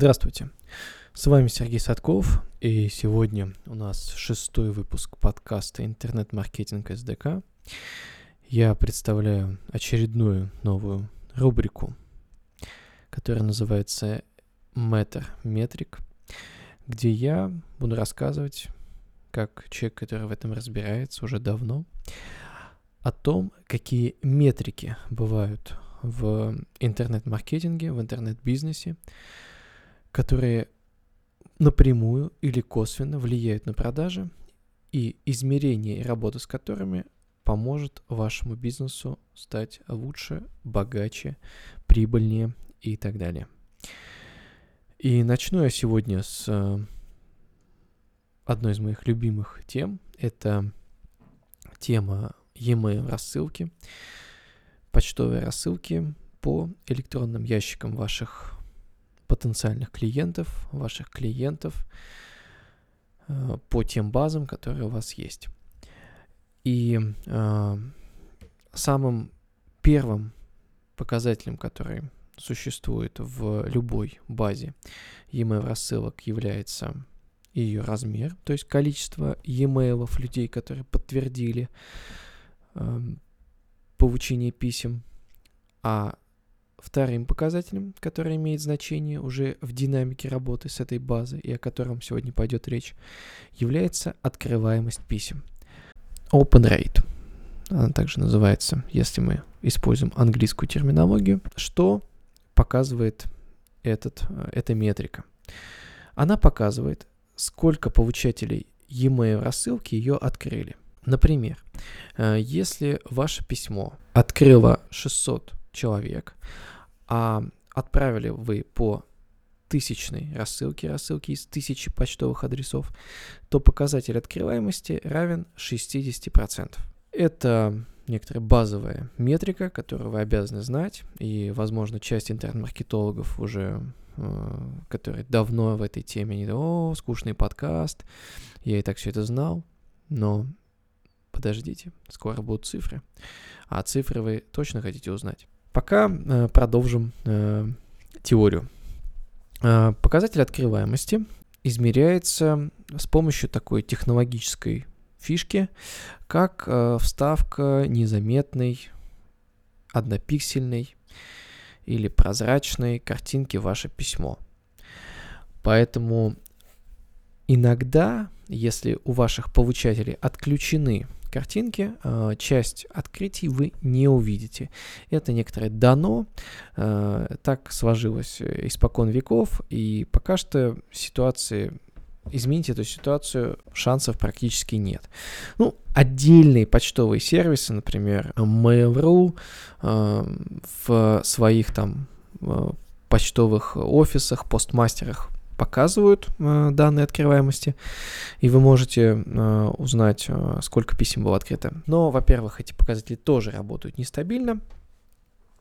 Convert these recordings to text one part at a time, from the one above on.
Здравствуйте, с вами Сергей Садков, и сегодня у нас шестой выпуск подкаста «Интернет-маркетинг СДК». Я представляю очередную новую рубрику, которая называется Matter Metric, где я буду рассказывать, как человек, который в этом разбирается уже давно, о том, какие метрики бывают в интернет-маркетинге, в интернет-бизнесе, которые напрямую или косвенно влияют на продажи, и измерение и работа с которыми поможет вашему бизнесу стать лучше, богаче, прибыльнее и так далее. И начну я сегодня с э, одной из моих любимых тем. Это тема e-mail рассылки, почтовые рассылки по электронным ящикам ваших потенциальных клиентов, ваших клиентов э, по тем базам, которые у вас есть. И э, самым первым показателем, который существует в любой базе e-mail рассылок, является ее размер, то есть количество e-mail людей, которые подтвердили э, получение писем, а Вторым показателем, который имеет значение уже в динамике работы с этой базой и о котором сегодня пойдет речь, является открываемость писем. Open Rate. Она также называется, если мы используем английскую терминологию, что показывает этот, эта метрика. Она показывает, сколько получателей e-mail рассылки ее открыли. Например, э, если ваше письмо открыло 600 человек, а отправили вы по тысячной рассылке, рассылки из тысячи почтовых адресов, то показатель открываемости равен 60%. Это некоторая базовая метрика, которую вы обязаны знать, и, возможно, часть интернет-маркетологов уже, э, которые давно в этой теме, не о, скучный подкаст, я и так все это знал, но подождите, скоро будут цифры, а цифры вы точно хотите узнать. Пока э, продолжим э, теорию. Э, показатель открываемости измеряется с помощью такой технологической фишки, как вставка незаметной, однопиксельной или прозрачной картинки ваше письмо. Поэтому иногда, если у ваших получателей отключены картинки, э, часть открытий вы не увидите. Это некоторое дано, э, так сложилось испокон веков, и пока что ситуации изменить эту ситуацию шансов практически нет. Ну, отдельные почтовые сервисы, например, Mail.ru э, в своих там почтовых офисах, постмастерах показывают э, данные открываемости, и вы можете э, узнать, э, сколько писем было открыто. Но, во-первых, эти показатели тоже работают нестабильно.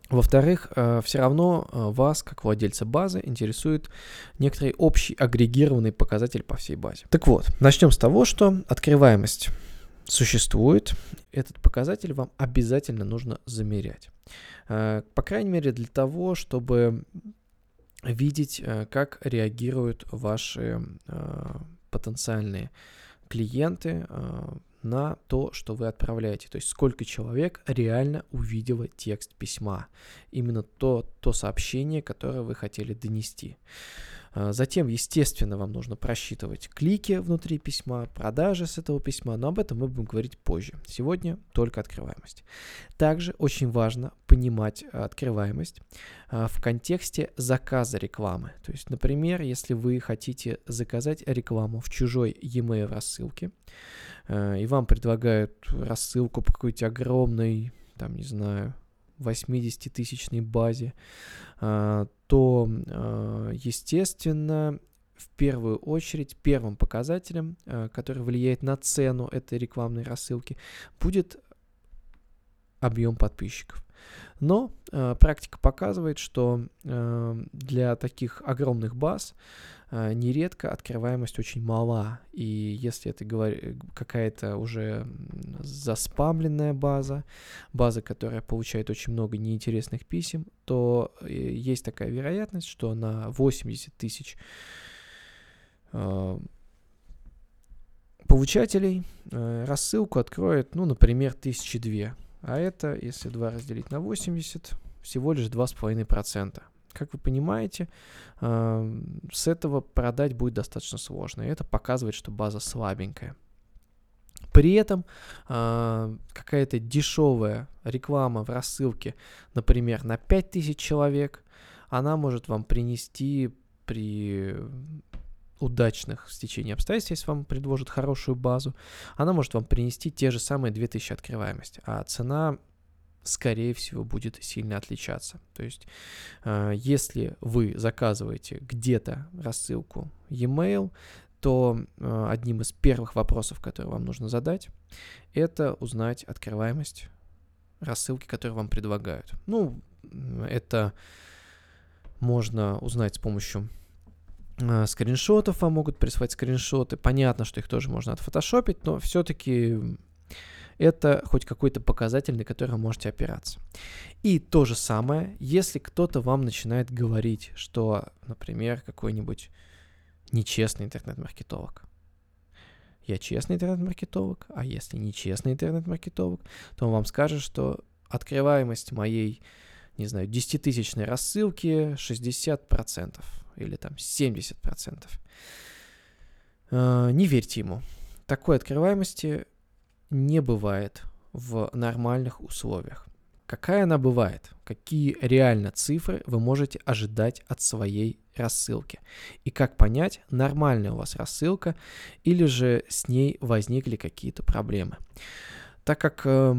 Во-вторых, э, все равно э, вас, как владельца базы, интересует некоторый общий агрегированный показатель по всей базе. Так вот, начнем с того, что открываемость существует. Этот показатель вам обязательно нужно замерять. Э, по крайней мере, для того, чтобы видеть, э, как реагируют ваши э, потенциальные клиенты э, на то, что вы отправляете. То есть сколько человек реально увидело текст письма. Именно то, то сообщение, которое вы хотели донести. А, затем, естественно, вам нужно просчитывать клики внутри письма, продажи с этого письма, но об этом мы будем говорить позже. Сегодня только открываемость. Также очень важно понимать а, открываемость а, в контексте заказа рекламы. То есть, например, если вы хотите заказать рекламу в чужой e-mail рассылке, и вам предлагают рассылку по какой-то огромной, там, не знаю, 80-тысячной базе, то, а, естественно, в первую очередь первым показателем, а, который влияет на цену этой рекламной рассылки, будет объем подписчиков. Но практика показывает, что для таких огромных баз нередко открываемость очень мала. И если это какая-то уже заспамленная база, база, которая получает очень много неинтересных писем, то э, есть такая вероятность, что на 80 тысяч э, получателей рассылку откроет, ну, например, тысячи две. А это, если 2 разделить на 80, всего лишь 2,5%. Как вы понимаете, с этого продать будет достаточно сложно. И это показывает, что база слабенькая. При этом э, какая-то дешевая реклама в рассылке, например, на 5000 человек, она может вам принести при удачных стечении обстоятельств, если вам предложат хорошую базу, она может вам принести те же самые 2000 открываемости, а цена скорее всего, будет сильно отличаться. То есть, э, если вы заказываете где-то рассылку e-mail, то э, одним из первых вопросов, которые вам нужно задать, это узнать открываемость рассылки, которые вам предлагают. Ну, это можно узнать с помощью э, скриншотов, вам могут прислать скриншоты. Понятно, что их тоже можно отфотошопить, но все-таки это хоть какой-то показатель, на который можете опираться. И то же самое, если кто-то вам начинает говорить, что, например, какой-нибудь нечестный интернет-маркетолог. Я честный интернет-маркетолог, а если нечестный интернет-маркетолог, то он вам скажет, что открываемость моей, не знаю, 10-тысячной рассылки 60% или там 70%. Э, не верьте ему. Такой открываемости не бывает в нормальных условиях. Какая она бывает? Какие реально цифры вы можете ожидать от своей рассылки? И как понять, нормальная у вас рассылка или же с ней возникли какие-то проблемы? Так как э,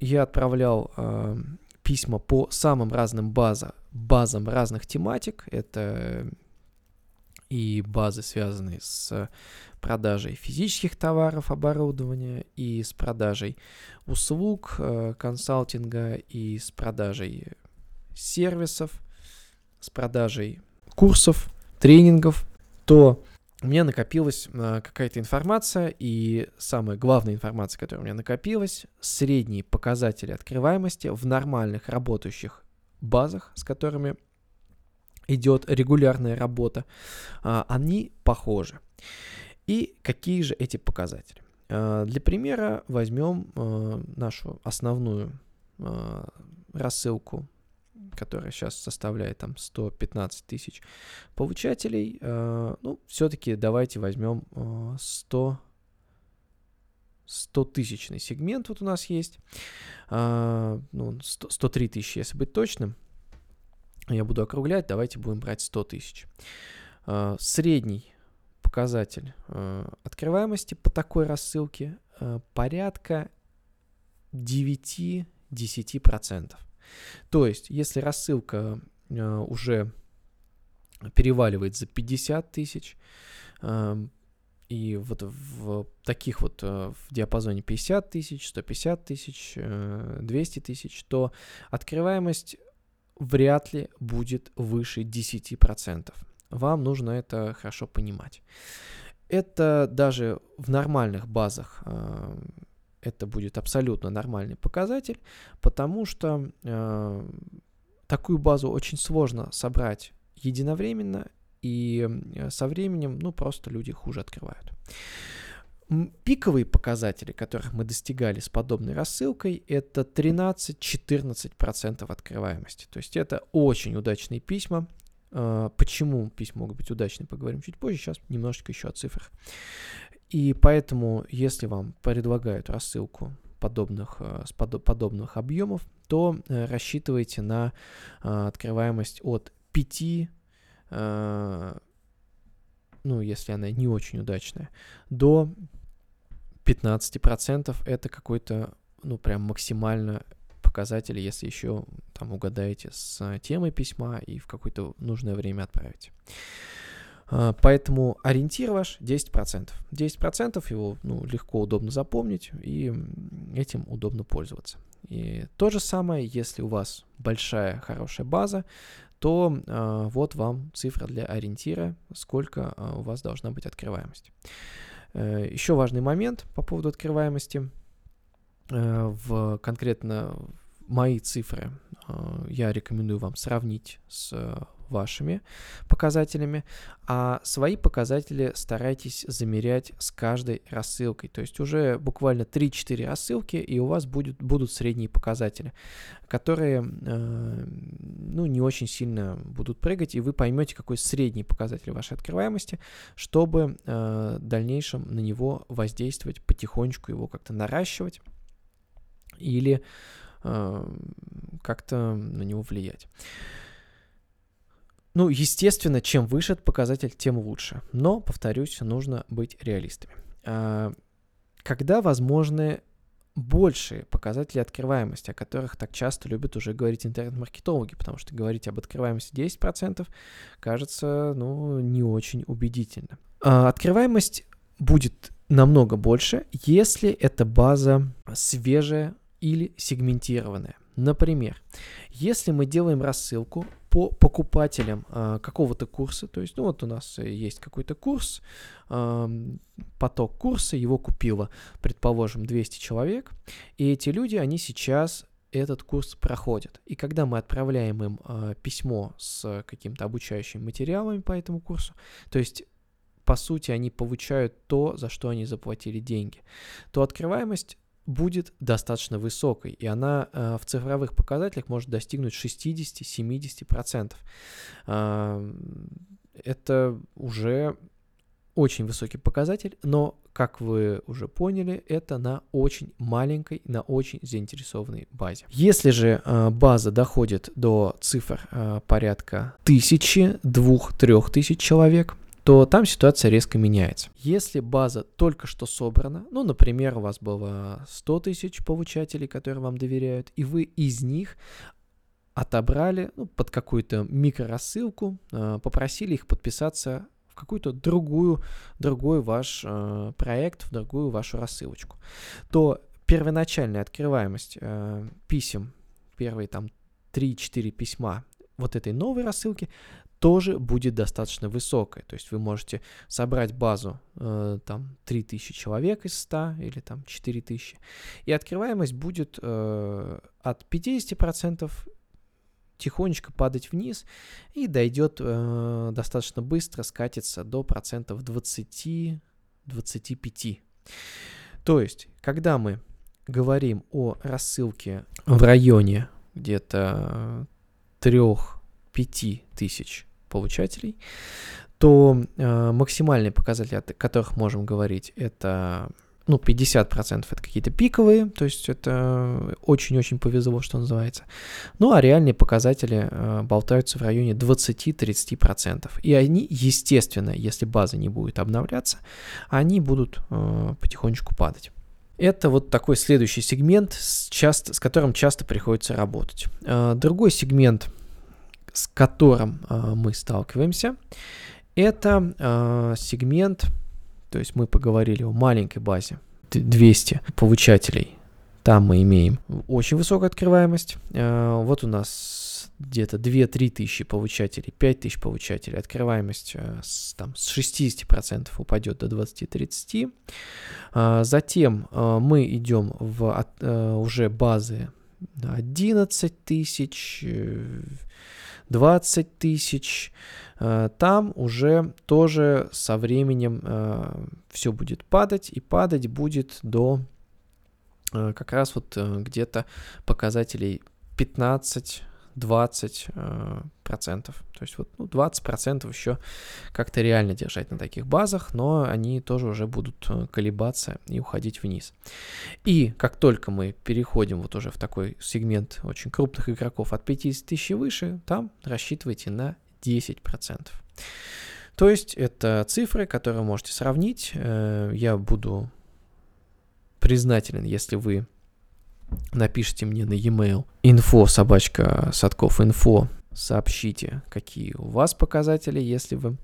я отправлял э, письма по самым разным базам, базам разных тематик, это и базы, связанные с продажей физических товаров, оборудования, и с продажей услуг, э, консалтинга, и с продажей сервисов, с продажей курсов, тренингов, то у меня накопилась э, какая-то информация, и самая главная информация, которая у меня накопилась, средние показатели открываемости в нормальных работающих базах, с которыми идет регулярная работа, а, они похожи. И какие же эти показатели? А, для примера возьмем а, нашу основную рассылку, которая сейчас составляет там 115 тысяч получателей. Ну, все-таки давайте возьмем 100 100 тысячный сегмент вот у нас есть, ну, 100, 103 тысячи, если быть точным, я буду округлять, давайте будем брать 100 тысяч. А, средний показатель а, открываемости по такой рассылке а, порядка 9-10%. То есть, если рассылка уже переваливает за 50 тысяч, и вот в таких вот в диапазоне 50 тысяч, 150 тысяч, 200 тысяч, то открываемость вряд ли будет выше 10%. Вам нужно это хорошо понимать. Это даже в нормальных базах э, это будет абсолютно нормальный показатель, потому что э, такую базу очень сложно собрать единовременно, и э, со временем, ну, просто люди хуже открывают. Пиковые показатели, которых мы достигали с подобной рассылкой, это 13-14% открываемости. То есть это очень удачные письма. А, почему письма могут быть удачны, поговорим чуть позже. Сейчас немножечко еще о цифрах. И поэтому, если вам предлагают рассылку подобных, э, с подобных объемов, то э, рассчитывайте на э, открываемость от 5 ну, если она не очень удачная, до 15% это какой-то, ну, прям максимально показатель, если еще там угадаете с темой письма и в какое-то нужное время отправите. А, поэтому ориентир ваш 10%. 10% его ну, легко, удобно запомнить, и этим удобно пользоваться. И то же самое, если у вас большая, хорошая база, то э, вот вам цифра для ориентира, сколько э, у вас должна быть открываемость. Э, еще важный момент по поводу открываемости. Э, в конкретно мои цифры э, я рекомендую вам сравнить с вашими показателями, а свои показатели старайтесь замерять с каждой рассылкой. То есть уже буквально 3-4 рассылки, и у вас будет, будут средние показатели, которые э, ну, не очень сильно будут прыгать, и вы поймете, какой средний показатель вашей открываемости, чтобы э, в дальнейшем на него воздействовать, потихонечку его как-то наращивать или э, как-то на него влиять. Ну, естественно, чем выше этот показатель, тем лучше. Но, повторюсь, нужно быть реалистами. А, когда возможны большие показатели открываемости, о которых так часто любят уже говорить интернет-маркетологи, потому что говорить об открываемости 10% кажется, ну, не очень убедительно. А, открываемость будет намного больше, если эта база свежая или сегментированная. Например, если мы делаем рассылку по покупателям э, какого-то курса, то есть, ну вот у нас есть какой-то курс, э, поток курса, его купило, предположим, 200 человек, и эти люди, они сейчас этот курс проходят. И когда мы отправляем им э, письмо с каким-то обучающими материалами по этому курсу, то есть по сути они получают то, за что они заплатили деньги, то открываемость будет достаточно высокой, и она э, в цифровых показателях может достигнуть 60-70%. Э, это уже очень высокий показатель, но, как вы уже поняли, это на очень маленькой, на очень заинтересованной базе. Если же э, база доходит до цифр э, порядка тысячи, двух, трех тысяч человек, то там ситуация резко меняется. Если база только что собрана, ну, например, у вас было 100 тысяч получателей, которые вам доверяют, и вы из них отобрали ну, под какую-то микрорассылку, э, попросили их подписаться в какую-то другую, другой ваш э, проект, в другую вашу рассылочку, то первоначальная открываемость э, писем, первые там 3-4 письма вот этой новой рассылки тоже будет достаточно высокая. То есть вы можете собрать базу э, там 3000 человек из 100 или там 4000, и открываемость будет э, от 50% тихонечко падать вниз и дойдет э, достаточно быстро, скатится до процентов 20-25. То есть, когда мы говорим о рассылке в районе где-то 3-5 тысяч получателей, то э, максимальные показатели, о которых можем говорить, это ну, 50% это какие-то пиковые, то есть это очень-очень повезло, что называется. Ну, а реальные показатели э, болтаются в районе 20-30%. И они, естественно, если база не будет обновляться, они будут э, потихонечку падать. Это вот такой следующий сегмент, с, часто, с которым часто приходится работать. Э, другой сегмент с которым э, мы сталкиваемся, это э, сегмент, то есть мы поговорили о маленькой базе, 200 получателей. Там мы имеем очень высокую открываемость. Э, вот у нас где-то 2-3 тысячи получателей, 5 тысяч получателей. Открываемость э, с, там, с 60% упадет до 20-30. Э, затем э, мы идем в э, уже базы 11 тысяч, 20 тысяч, э, там уже тоже со временем э, все будет падать, и падать будет до э, как раз вот где-то показателей 15 20 э, процентов. То есть вот ну, 20 процентов еще как-то реально держать на таких базах, но они тоже уже будут э, колебаться и уходить вниз. И как только мы переходим вот уже в такой сегмент очень крупных игроков от 50 тысяч и выше, там рассчитывайте на 10 процентов. То есть это цифры, которые можете сравнить. Э, я буду признателен, если вы напишите мне на e-mail info собачка садков info сообщите, какие у вас показатели, если вы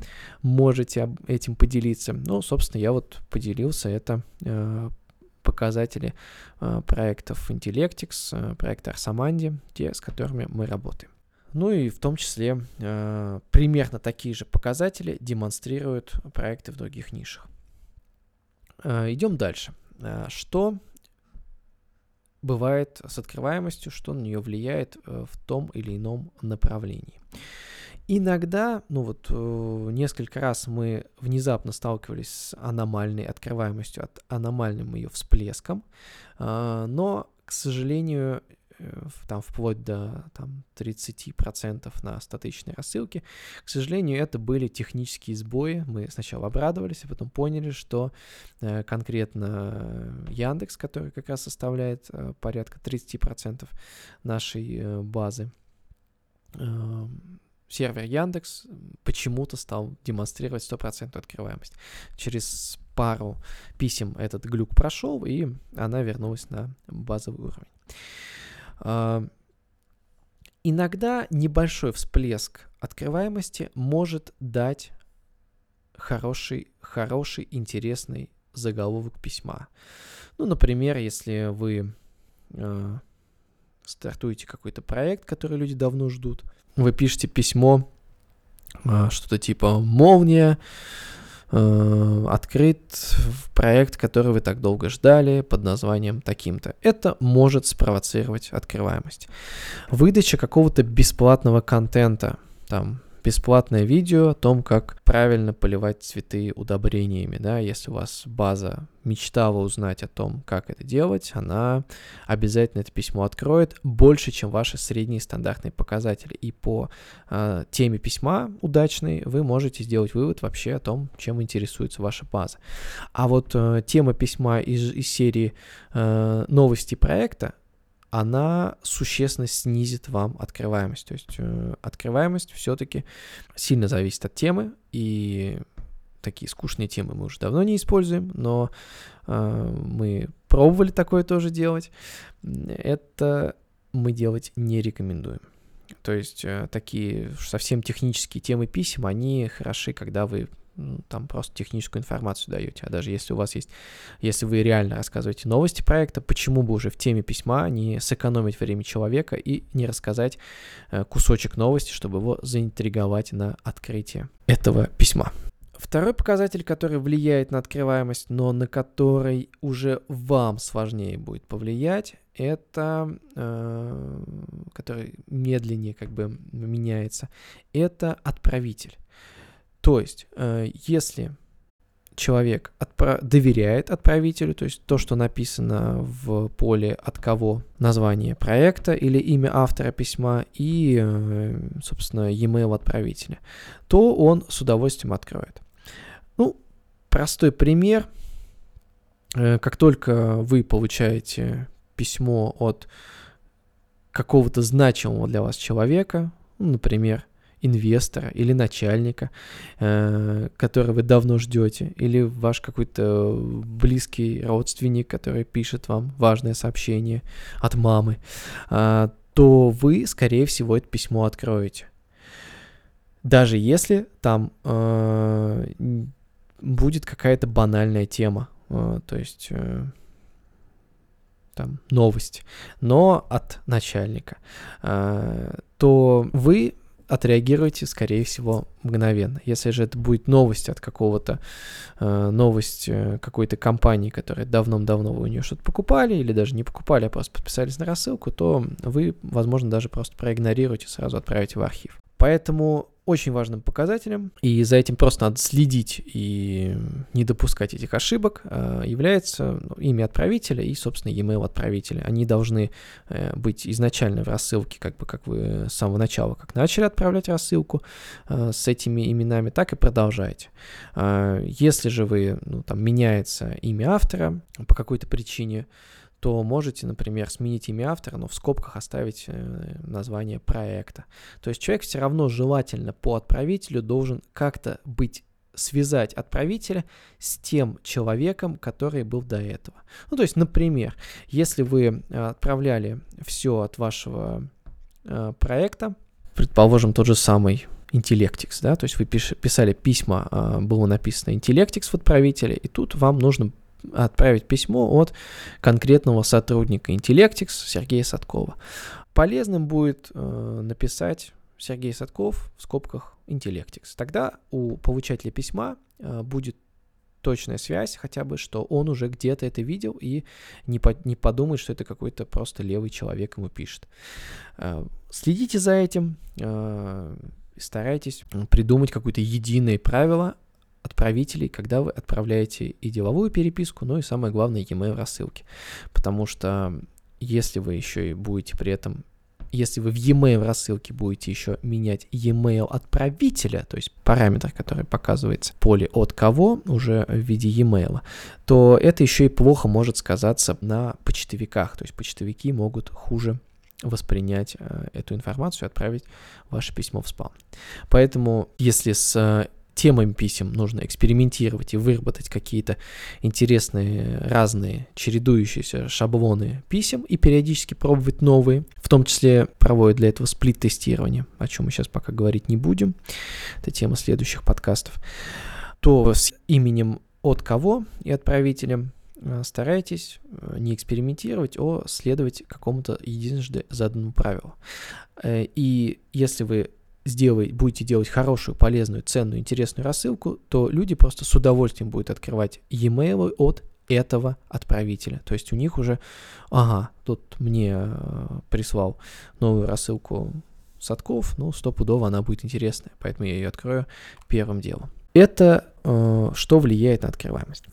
можете этим поделиться. Ну, собственно, я вот поделился, это э, показатели э, проектов Intellectix, э, проекта Arsamandi, те, с которыми мы работаем. Ну и в том числе э, примерно такие же показатели демонстрируют проекты в других нишах. Э, идем дальше. Э, что бывает с открываемостью, что на нее влияет э, в том или ином направлении. Иногда, ну вот э, несколько раз мы внезапно сталкивались с аномальной открываемостью, от аномальным ее всплеском, э, но, к сожалению, там вплоть до там, 30% на статичной рассылке. К сожалению, это были технические сбои. Мы сначала обрадовались, а потом поняли, что э, конкретно Яндекс, который как раз составляет э, порядка 30% нашей э, базы, э, сервер Яндекс почему-то стал демонстрировать 100% открываемость. Через пару писем этот глюк прошел, и она вернулась на базовый уровень. Иногда небольшой всплеск открываемости может дать хороший, хороший, интересный заголовок письма. Ну, например, если вы э, стартуете какой-то проект, который люди давно ждут, вы пишете письмо, э, что-то типа «Молния», открыт проект, который вы так долго ждали под названием таким-то. Это может спровоцировать открываемость. Выдача какого-то бесплатного контента, там, бесплатное видео о том, как правильно поливать цветы удобрениями, да, если у вас база мечтала узнать о том, как это делать, она обязательно это письмо откроет больше, чем ваши средние стандартные показатели. И по э, теме письма удачной вы можете сделать вывод вообще о том, чем интересуется ваша база. А вот э, тема письма из, из серии э, новости проекта она существенно снизит вам открываемость. То есть э, открываемость все-таки сильно зависит от темы, и такие скучные темы мы уже давно не используем, но э, мы пробовали такое тоже делать. Это мы делать не рекомендуем. То есть э, такие совсем технические темы писем, они хороши, когда вы там просто техническую информацию даете. А даже если у вас есть, если вы реально рассказываете новости проекта, почему бы уже в теме письма не сэкономить время человека и не рассказать э, кусочек новости, чтобы его заинтриговать на открытие этого письма. Второй показатель, который влияет на открываемость, но на который уже вам сложнее будет повлиять, это, э, который медленнее как бы меняется, это отправитель. То есть, э, если человек отпра- доверяет отправителю, то есть то, что написано в поле от кого название проекта или имя автора письма и, э, собственно, e-mail отправителя, то он с удовольствием откроет. Ну, простой пример. Э, как только вы получаете письмо от какого-то значимого для вас человека, ну, например, инвестора или начальника, э, который вы давно ждете, или ваш какой-то близкий родственник, который пишет вам важное сообщение от мамы, э, то вы, скорее всего, это письмо откроете. Даже если там э, будет какая-то банальная тема, э, то есть... Э, там новость, но от начальника, э, то вы отреагируйте, скорее всего, мгновенно. Если же это будет новость от какого-то, э, новость э, какой-то компании, которая давно-давно вы у нее что-то покупали, или даже не покупали, а просто подписались на рассылку, то вы, возможно, даже просто проигнорируете, сразу отправите в архив. Поэтому очень важным показателем, и за этим просто надо следить и не допускать этих ошибок, э, является ну, имя отправителя и, собственно, e-mail отправителя. Они должны э, быть изначально в рассылке, как бы как вы с самого начала, как начали отправлять рассылку э, с этими именами, так и продолжайте. Если же вы, ну, там, меняется имя автора по какой-то причине, то можете, например, сменить имя автора, но в скобках оставить э, название проекта. То есть человек все равно желательно по отправителю должен как-то быть связать отправителя с тем человеком, который был до этого. Ну, то есть, например, если вы э, отправляли все от вашего э, проекта, предположим, тот же самый Intellectix, да, то есть вы пиш, писали письма, э, было написано Intellectix в отправителе, и тут вам нужно отправить письмо от конкретного сотрудника Intellectix Сергея Садкова. Полезным будет э, написать Сергей Садков в скобках Intellectix. Тогда у получателя письма э, будет точная связь хотя бы, что он уже где-то это видел и не, по, не подумает, что это какой-то просто левый человек ему пишет. Э, следите за этим, э, старайтесь придумать какое-то единое правило отправителей, когда вы отправляете и деловую переписку, ну и самое главное, e-mail рассылки. Потому что если вы еще и будете при этом если вы в e-mail рассылке будете еще менять e-mail отправителя, то есть параметр, который показывается поле от кого уже в виде e-mail, то это еще и плохо может сказаться на почтовиках. То есть почтовики могут хуже воспринять э, эту информацию и отправить ваше письмо в спам. Поэтому, если с темами писем нужно экспериментировать и выработать какие-то интересные, разные, чередующиеся шаблоны писем и периодически пробовать новые. В том числе проводят для этого сплит-тестирование, о чем мы сейчас пока говорить не будем. Это тема следующих подкастов. То с именем от кого и отправителем э, старайтесь э, не экспериментировать, а следовать какому-то единожды заданному правилу. Э, и если вы сделай, будете делать хорошую, полезную, ценную, интересную рассылку, то люди просто с удовольствием будут открывать e-mail от этого отправителя. То есть у них уже, ага, тут мне э, прислал новую рассылку Садков, ну, стопудово она будет интересная, поэтому я ее открою первым делом. Это э, что влияет на открываемость?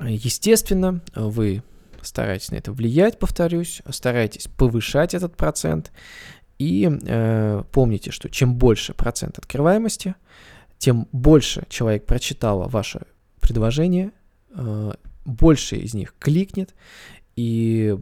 Естественно, вы стараетесь на это влиять, повторюсь, старайтесь повышать этот процент, и э, помните, что чем больше процент открываемости, тем больше человек прочитало ваше предложение, э, больше из них кликнет, и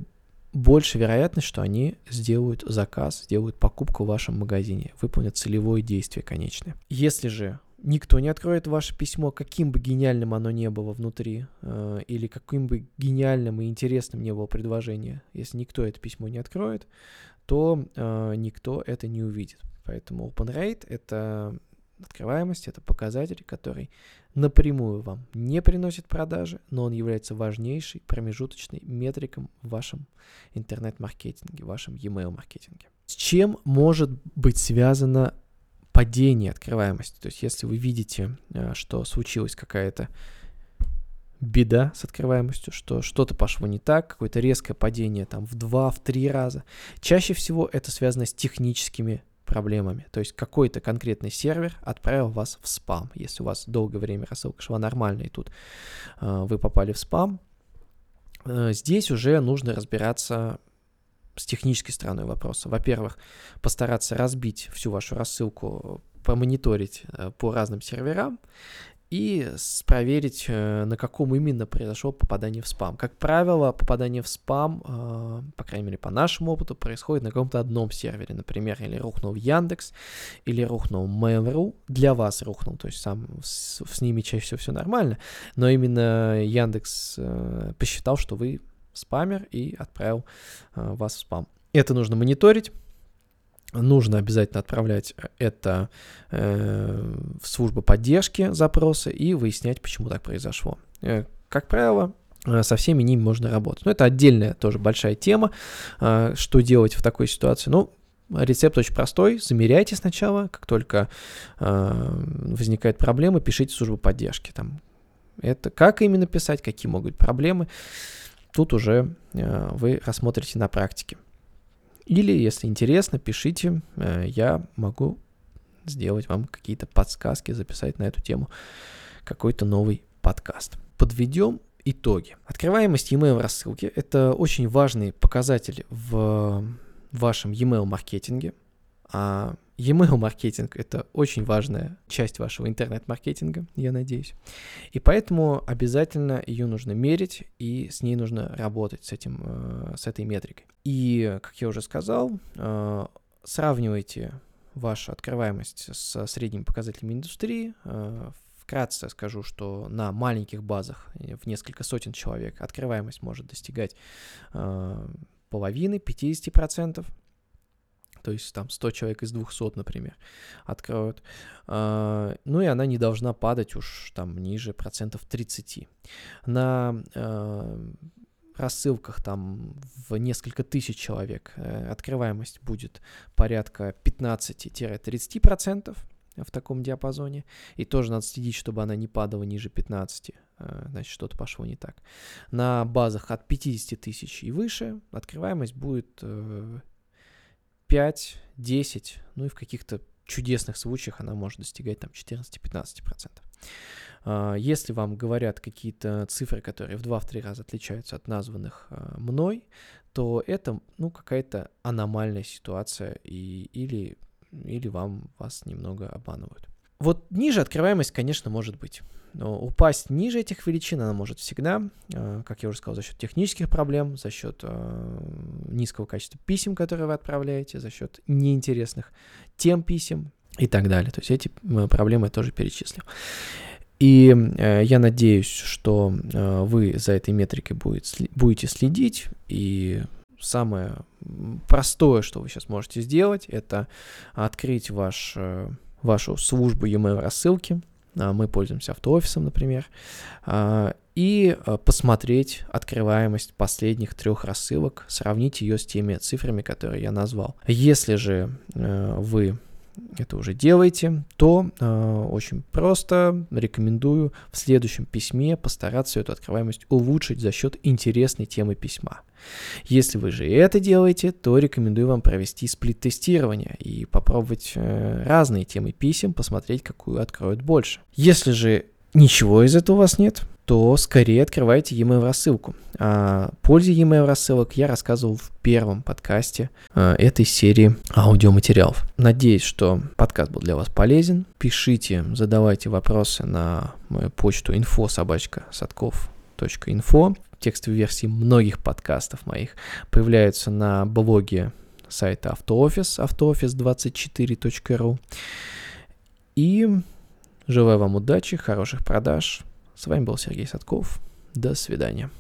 больше вероятность, что они сделают заказ, сделают покупку в вашем магазине, выполнят целевое действие конечное. Если же никто не откроет ваше письмо, каким бы гениальным оно не было внутри, э, или каким бы гениальным и интересным не было предложение, если никто это письмо не откроет, то э, никто это не увидит. Поэтому open rate — это открываемость, это показатель, который напрямую вам не приносит продажи, но он является важнейшей промежуточной метриком в вашем интернет-маркетинге, в вашем e-mail маркетинге. С чем может быть связано падение открываемости? То есть если вы видите, э, что случилась какая-то беда с открываемостью, что что-то пошло не так, какое-то резкое падение там в два, в три раза. Чаще всего это связано с техническими проблемами. То есть какой-то конкретный сервер отправил вас в спам. Если у вас долгое время рассылка шла нормально, и тут э, вы попали в спам, э, здесь уже нужно разбираться с технической стороной вопроса. Во-первых, постараться разбить всю вашу рассылку, помониторить э, по разным серверам и проверить, э, на каком именно произошло попадание в спам. Как правило, попадание в спам, э, по крайней мере, по нашему опыту, происходит на каком-то одном сервере. Например, или рухнул Яндекс, или рухнул Mail.ru. Для вас рухнул, то есть сам с, с ними чаще всего все нормально, но именно Яндекс посчитал, что вы спамер и отправил вас в спам. Это нужно мониторить нужно обязательно отправлять это э, в службу поддержки запроса и выяснять, почему так произошло. Э, как правило, э, со всеми ними можно работать. Но это отдельная тоже большая тема, э, что делать в такой ситуации. Ну, рецепт очень простой. Замеряйте сначала, как только э, возникает проблема, пишите в службу поддержки. Там, это как именно писать, какие могут быть проблемы, тут уже э, вы рассмотрите на практике. Или, если интересно, пишите, э, я могу сделать вам какие-то подсказки, записать на эту тему какой-то новый подкаст. Подведем итоги. Открываемость e-mail рассылки – это очень важный показатель в вашем e-mail маркетинге. А E-mail маркетинг — это очень важная часть вашего интернет-маркетинга, я надеюсь. И поэтому обязательно ее нужно мерить, и с ней нужно работать, с, этим, э, с этой метрикой. И, как я уже сказал, э, сравнивайте вашу открываемость с средними показателями индустрии. Э, вкратце скажу, что на маленьких базах в несколько сотен человек открываемость может достигать половины, 50%, то есть там 100 человек из 200, например, откроют. А, ну и она не должна падать уж там ниже процентов 30. На а, рассылках там в несколько тысяч человек э, открываемость будет порядка 15-30% в таком диапазоне. И тоже надо следить, чтобы она не падала ниже 15, э, значит, что-то пошло не так. На базах от 50 тысяч и выше открываемость будет 5, 10, ну и в каких-то чудесных случаях она может достигать там 14-15%. А, если вам говорят какие-то цифры, которые в 2-3 раза отличаются от названных а, мной, то это ну, какая-то аномальная ситуация и, или, или вам вас немного обманывают. Вот ниже открываемость, конечно, может быть. Но упасть ниже этих величин она может всегда, а, как я уже сказал, за счет технических проблем, за счет низкого качества писем, которые вы отправляете, за счет неинтересных тем писем и так далее. То есть эти проблемы я тоже перечислил. И э, я надеюсь, что э, вы за этой метрикой будет, будете следить. И самое простое, что вы сейчас можете сделать, это открыть ваш, э, вашу службу e-mail рассылки. А, мы пользуемся автоофисом, например. А, и э, посмотреть открываемость последних трех рассылок, сравнить ее с теми цифрами, которые я назвал. Если же э, вы это уже делаете, то э, очень просто рекомендую в следующем письме постараться эту открываемость улучшить за счет интересной темы письма. Если вы же это делаете, то рекомендую вам провести сплит-тестирование и попробовать э, разные темы писем, посмотреть, какую откроют больше. Если же ничего из этого у вас нет, то скорее открывайте e-mail рассылку. О пользе e-mail рассылок я рассказывал в первом подкасте э, этой серии аудиоматериалов. Надеюсь, что подкаст был для вас полезен. Пишите, задавайте вопросы на мою почту info. Текстовые версии многих подкастов моих появляются на блоге сайта Автоофис, автоофис24.ру. И желаю вам удачи, хороших продаж, с вами был Сергей Садков. До свидания.